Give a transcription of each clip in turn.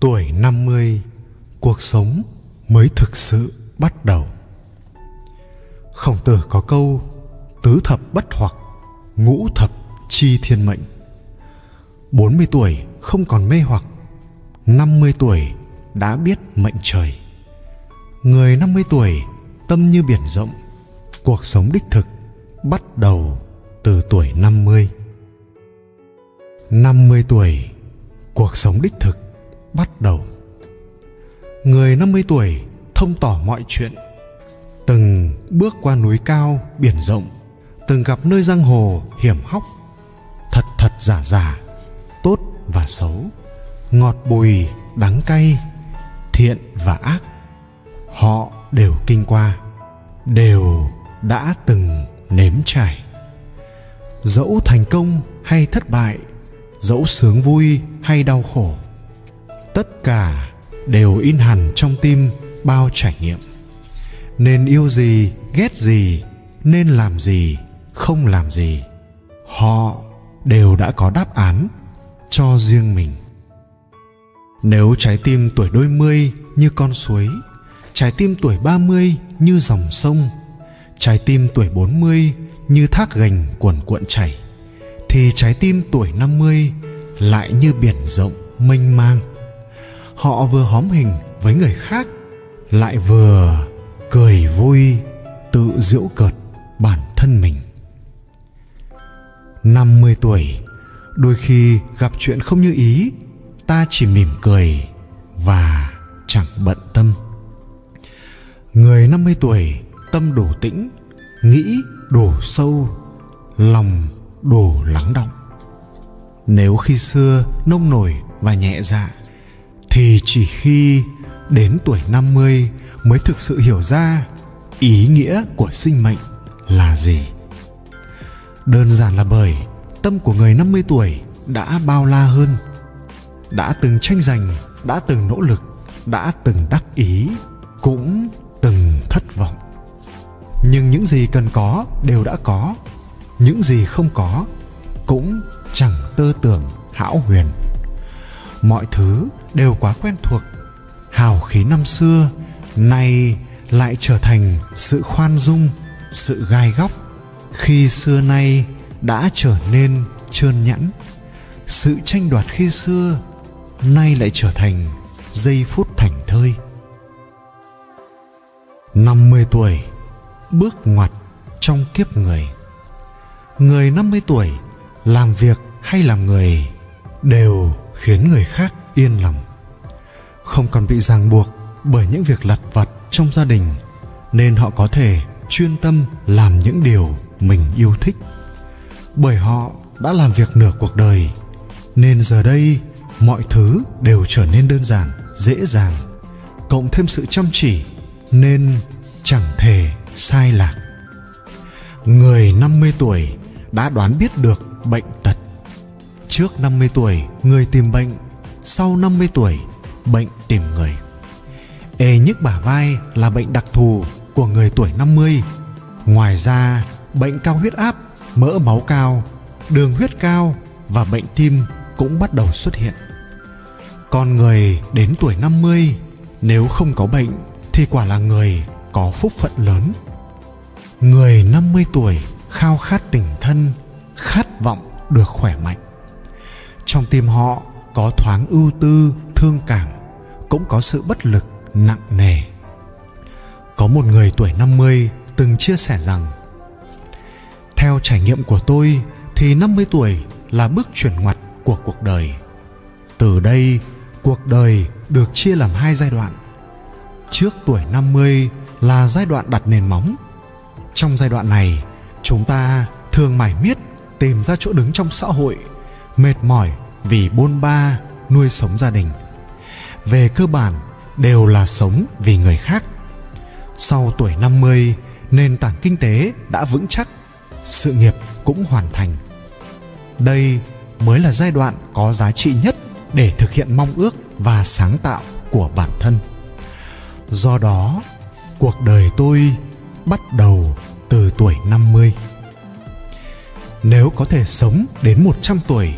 Tuổi 50, cuộc sống mới thực sự bắt đầu. Khổng tử có câu tứ thập bất hoặc, ngũ thập chi thiên mệnh. 40 tuổi không còn mê hoặc, 50 tuổi đã biết mệnh trời. Người 50 tuổi tâm như biển rộng, cuộc sống đích thực bắt đầu từ tuổi 50. 50 tuổi, cuộc sống đích thực bắt đầu. Người 50 tuổi thông tỏ mọi chuyện, từng bước qua núi cao, biển rộng, từng gặp nơi giang hồ hiểm hóc, thật thật giả giả, tốt và xấu, ngọt bùi, đắng cay, thiện và ác. Họ đều kinh qua, đều đã từng nếm trải. Dẫu thành công hay thất bại, dẫu sướng vui hay đau khổ, tất cả đều in hẳn trong tim bao trải nghiệm. Nên yêu gì, ghét gì, nên làm gì, không làm gì, họ đều đã có đáp án cho riêng mình. Nếu trái tim tuổi đôi mươi như con suối, trái tim tuổi ba mươi như dòng sông, trái tim tuổi bốn mươi như thác gành cuồn cuộn chảy, thì trái tim tuổi năm mươi lại như biển rộng mênh mang họ vừa hóm hình với người khác, lại vừa cười vui, tự giễu cợt bản thân mình. 50 tuổi, đôi khi gặp chuyện không như ý, ta chỉ mỉm cười và chẳng bận tâm. Người 50 tuổi, tâm đủ tĩnh, nghĩ đủ sâu, lòng đủ lắng động. Nếu khi xưa nông nổi và nhẹ dạ thì chỉ khi đến tuổi 50 mới thực sự hiểu ra ý nghĩa của sinh mệnh là gì. Đơn giản là bởi tâm của người 50 tuổi đã bao la hơn, đã từng tranh giành, đã từng nỗ lực, đã từng đắc ý, cũng từng thất vọng. Nhưng những gì cần có đều đã có, những gì không có cũng chẳng tơ tưởng hão huyền mọi thứ đều quá quen thuộc. Hào khí năm xưa nay lại trở thành sự khoan dung, sự gai góc khi xưa nay đã trở nên trơn nhẵn. Sự tranh đoạt khi xưa nay lại trở thành giây phút thành thơi. 50 tuổi, bước ngoặt trong kiếp người. Người 50 tuổi làm việc hay làm người đều khiến người khác yên lòng không còn bị ràng buộc bởi những việc lặt vặt trong gia đình nên họ có thể chuyên tâm làm những điều mình yêu thích. Bởi họ đã làm việc nửa cuộc đời nên giờ đây mọi thứ đều trở nên đơn giản dễ dàng cộng thêm sự chăm chỉ nên chẳng thể sai lạc. Người 50 tuổi đã đoán biết được bệnh tật. Trước 50 tuổi, người tìm bệnh, sau 50 tuổi, bệnh tìm người. Ê nhức bả vai là bệnh đặc thù của người tuổi 50. Ngoài ra, bệnh cao huyết áp, mỡ máu cao, đường huyết cao và bệnh tim cũng bắt đầu xuất hiện. Con người đến tuổi 50 nếu không có bệnh thì quả là người có phúc phận lớn. Người 50 tuổi khao khát tình thân, khát vọng được khỏe mạnh trong tim họ có thoáng ưu tư thương cảm cũng có sự bất lực nặng nề có một người tuổi 50 từng chia sẻ rằng theo trải nghiệm của tôi thì 50 tuổi là bước chuyển ngoặt của cuộc đời. Từ đây, cuộc đời được chia làm hai giai đoạn. Trước tuổi 50 là giai đoạn đặt nền móng. Trong giai đoạn này, chúng ta thường mải miết tìm ra chỗ đứng trong xã hội mệt mỏi vì bôn ba nuôi sống gia đình về cơ bản đều là sống vì người khác. Sau tuổi 50 nền tảng kinh tế đã vững chắc, sự nghiệp cũng hoàn thành. Đây mới là giai đoạn có giá trị nhất để thực hiện mong ước và sáng tạo của bản thân. Do đó, cuộc đời tôi bắt đầu từ tuổi 50 nếu có thể sống đến 100 tuổi,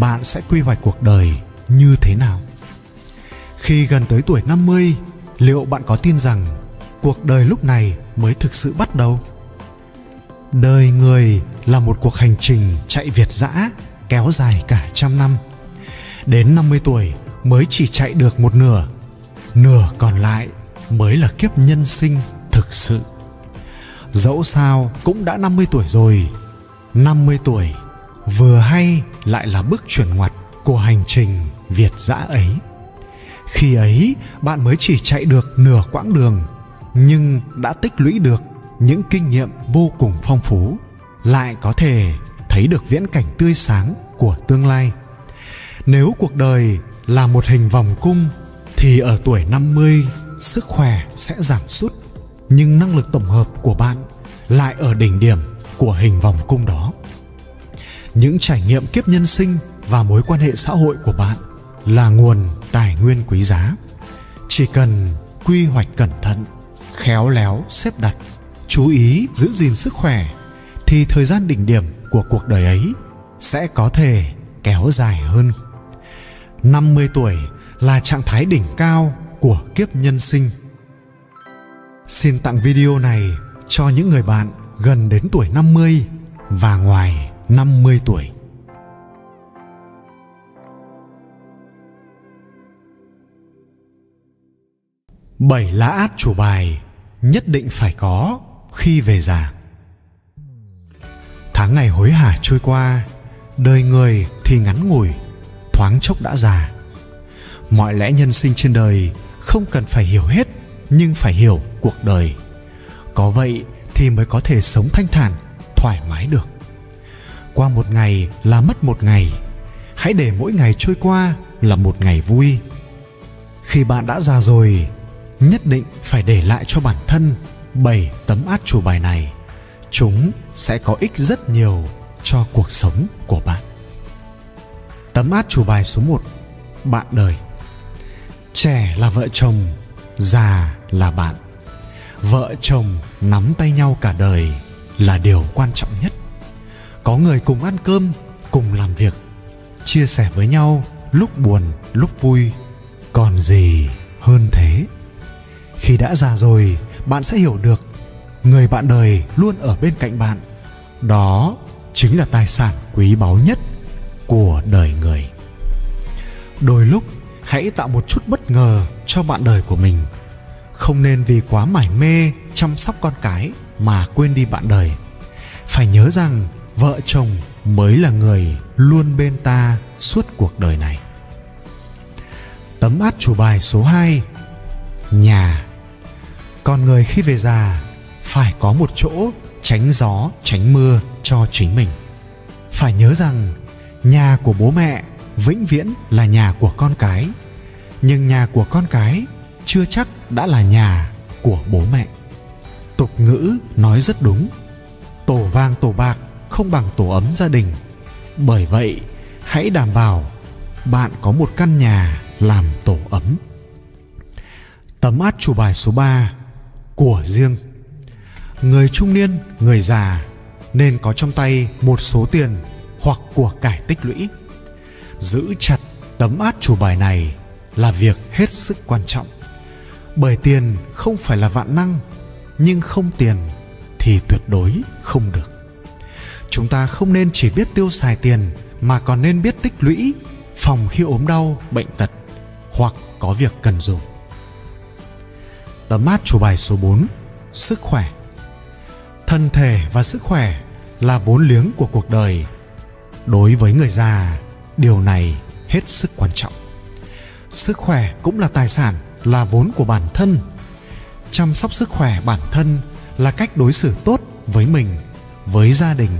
bạn sẽ quy hoạch cuộc đời như thế nào? Khi gần tới tuổi 50, liệu bạn có tin rằng cuộc đời lúc này mới thực sự bắt đầu? Đời người là một cuộc hành trình chạy việt dã kéo dài cả trăm năm. Đến 50 tuổi mới chỉ chạy được một nửa, nửa còn lại mới là kiếp nhân sinh thực sự. Dẫu sao cũng đã 50 tuổi rồi. 50 tuổi vừa hay lại là bước chuyển ngoặt của hành trình Việt dã ấy. Khi ấy bạn mới chỉ chạy được nửa quãng đường nhưng đã tích lũy được những kinh nghiệm vô cùng phong phú, lại có thể thấy được viễn cảnh tươi sáng của tương lai. Nếu cuộc đời là một hình vòng cung thì ở tuổi 50 sức khỏe sẽ giảm sút nhưng năng lực tổng hợp của bạn lại ở đỉnh điểm của hình vòng cung đó những trải nghiệm kiếp nhân sinh và mối quan hệ xã hội của bạn là nguồn tài nguyên quý giá chỉ cần quy hoạch cẩn thận, khéo léo, xếp đặt, chú ý giữ gìn sức khỏe thì thời gian đỉnh điểm của cuộc đời ấy sẽ có thể kéo dài hơn 50 tuổi là trạng thái đỉnh cao của kiếp nhân sinh. Xin tặng video này cho những người bạn gần đến tuổi 50 và ngoài 50 tuổi. Bảy lá át chủ bài nhất định phải có khi về già. Tháng ngày hối hả trôi qua, đời người thì ngắn ngủi, thoáng chốc đã già. Mọi lẽ nhân sinh trên đời không cần phải hiểu hết nhưng phải hiểu cuộc đời có vậy thì mới có thể sống thanh thản thoải mái được qua một ngày là mất một ngày hãy để mỗi ngày trôi qua là một ngày vui khi bạn đã già rồi nhất định phải để lại cho bản thân bảy tấm át chủ bài này. Chúng sẽ có ích rất nhiều cho cuộc sống của bạn. Tấm át chủ bài số 1 bạn đời. Trẻ là vợ chồng, già là bạn. Vợ chồng nắm tay nhau cả đời là điều quan trọng nhất. Có người cùng ăn cơm, cùng làm việc, chia sẻ với nhau lúc buồn, lúc vui. Còn gì hơn thế? Khi đã già rồi, bạn sẽ hiểu được người bạn đời luôn ở bên cạnh bạn. Đó chính là tài sản quý báu nhất của đời người. Đôi lúc, hãy tạo một chút bất ngờ cho bạn đời của mình. Không nên vì quá mải mê chăm sóc con cái mà quên đi bạn đời. Phải nhớ rằng vợ chồng mới là người luôn bên ta suốt cuộc đời này. Tấm át chủ bài số 2 nhà con người khi về già, phải có một chỗ tránh gió, tránh mưa cho chính mình. Phải nhớ rằng, nhà của bố mẹ vĩnh viễn là nhà của con cái. Nhưng nhà của con cái chưa chắc đã là nhà của bố mẹ. Tục ngữ nói rất đúng, tổ vàng tổ bạc không bằng tổ ấm gia đình. Bởi vậy, hãy đảm bảo bạn có một căn nhà làm tổ ấm. Tấm át chủ bài số 3 của riêng. Người trung niên, người già nên có trong tay một số tiền hoặc của cải tích lũy. Giữ chặt tấm át chủ bài này là việc hết sức quan trọng, bởi tiền không phải là vạn năng, nhưng không tiền thì tuyệt đối không được. Chúng ta không nên chỉ biết tiêu xài tiền mà còn nên biết tích lũy, phòng khi ốm đau, bệnh tật hoặc có việc cần dùng tấm mát chủ bài số 4 sức khỏe. Thân thể và sức khỏe là vốn liếng của cuộc đời. Đối với người già, điều này hết sức quan trọng. Sức khỏe cũng là tài sản, là vốn của bản thân. Chăm sóc sức khỏe bản thân là cách đối xử tốt với mình, với gia đình,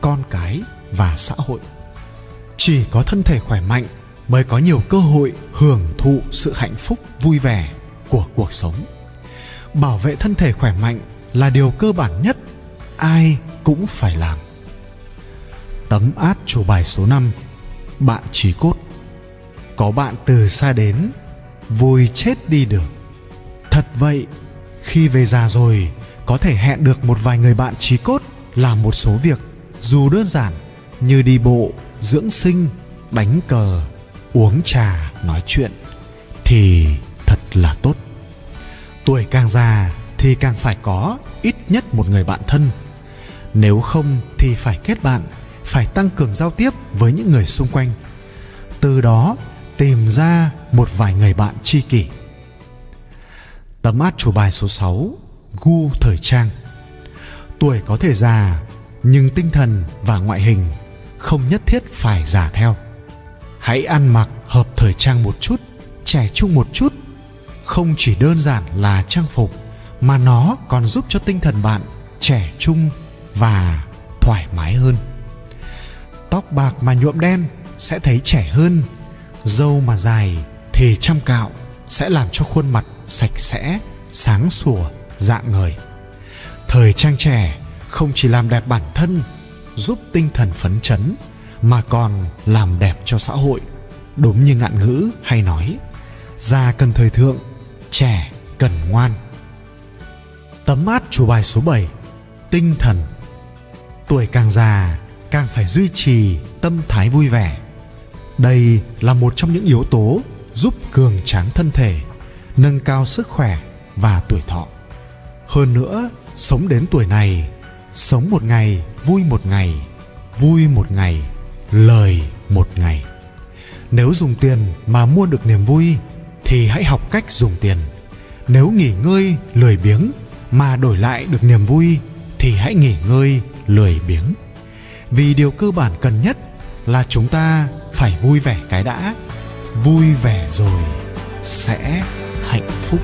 con cái và xã hội. Chỉ có thân thể khỏe mạnh mới có nhiều cơ hội hưởng thụ sự hạnh phúc vui vẻ của cuộc sống bảo vệ thân thể khỏe mạnh là điều cơ bản nhất ai cũng phải làm. Tấm át chủ bài số 5 bạn trí cốt. Có bạn từ xa đến, vui chết đi được. Thật vậy, khi về già rồi, có thể hẹn được một vài người bạn trí cốt làm một số việc, dù đơn giản như đi bộ, dưỡng sinh, đánh cờ, uống trà, nói chuyện, thì thật là tốt tuổi càng già thì càng phải có ít nhất một người bạn thân. Nếu không thì phải kết bạn, phải tăng cường giao tiếp với những người xung quanh. Từ đó, tìm ra một vài người bạn tri kỷ. Tấm át chủ bài số 6 gu thời trang. Tuổi có thể già, nhưng tinh thần và ngoại hình không nhất thiết phải già theo. Hãy ăn mặc hợp thời trang một chút, trẻ trung một chút không chỉ đơn giản là trang phục, mà nó còn giúp cho tinh thần bạn trẻ trung và thoải mái hơn. Tóc bạc mà nhuộm đen sẽ thấy trẻ hơn, dâu mà dài thì chăm cạo sẽ làm cho khuôn mặt sạch sẽ, sáng sủa, dạng người. Thời trang trẻ không chỉ làm đẹp bản thân, giúp tinh thần phấn chấn, mà còn làm đẹp cho xã hội. Đúng như ngạn ngữ hay nói, già cần thời thượng trẻ cần ngoan. Tấm mát chủ bài số 7 tinh thần. Tuổi càng già, càng phải duy trì tâm thái vui vẻ. Đây là một trong những yếu tố giúp cường tráng thân thể, nâng cao sức khỏe và tuổi thọ. Hơn nữa, sống đến tuổi này, sống một ngày, vui một ngày, vui một ngày, lời một ngày. Nếu dùng tiền mà mua được niềm vui, thì hãy học cách dùng tiền nếu nghỉ ngơi, lười biếng mà đổi lại được niềm vui thì hãy nghỉ ngơi, lười biếng. Vì điều cơ bản cần nhất là chúng ta phải vui vẻ cái đã. Vui vẻ rồi sẽ hạnh phúc.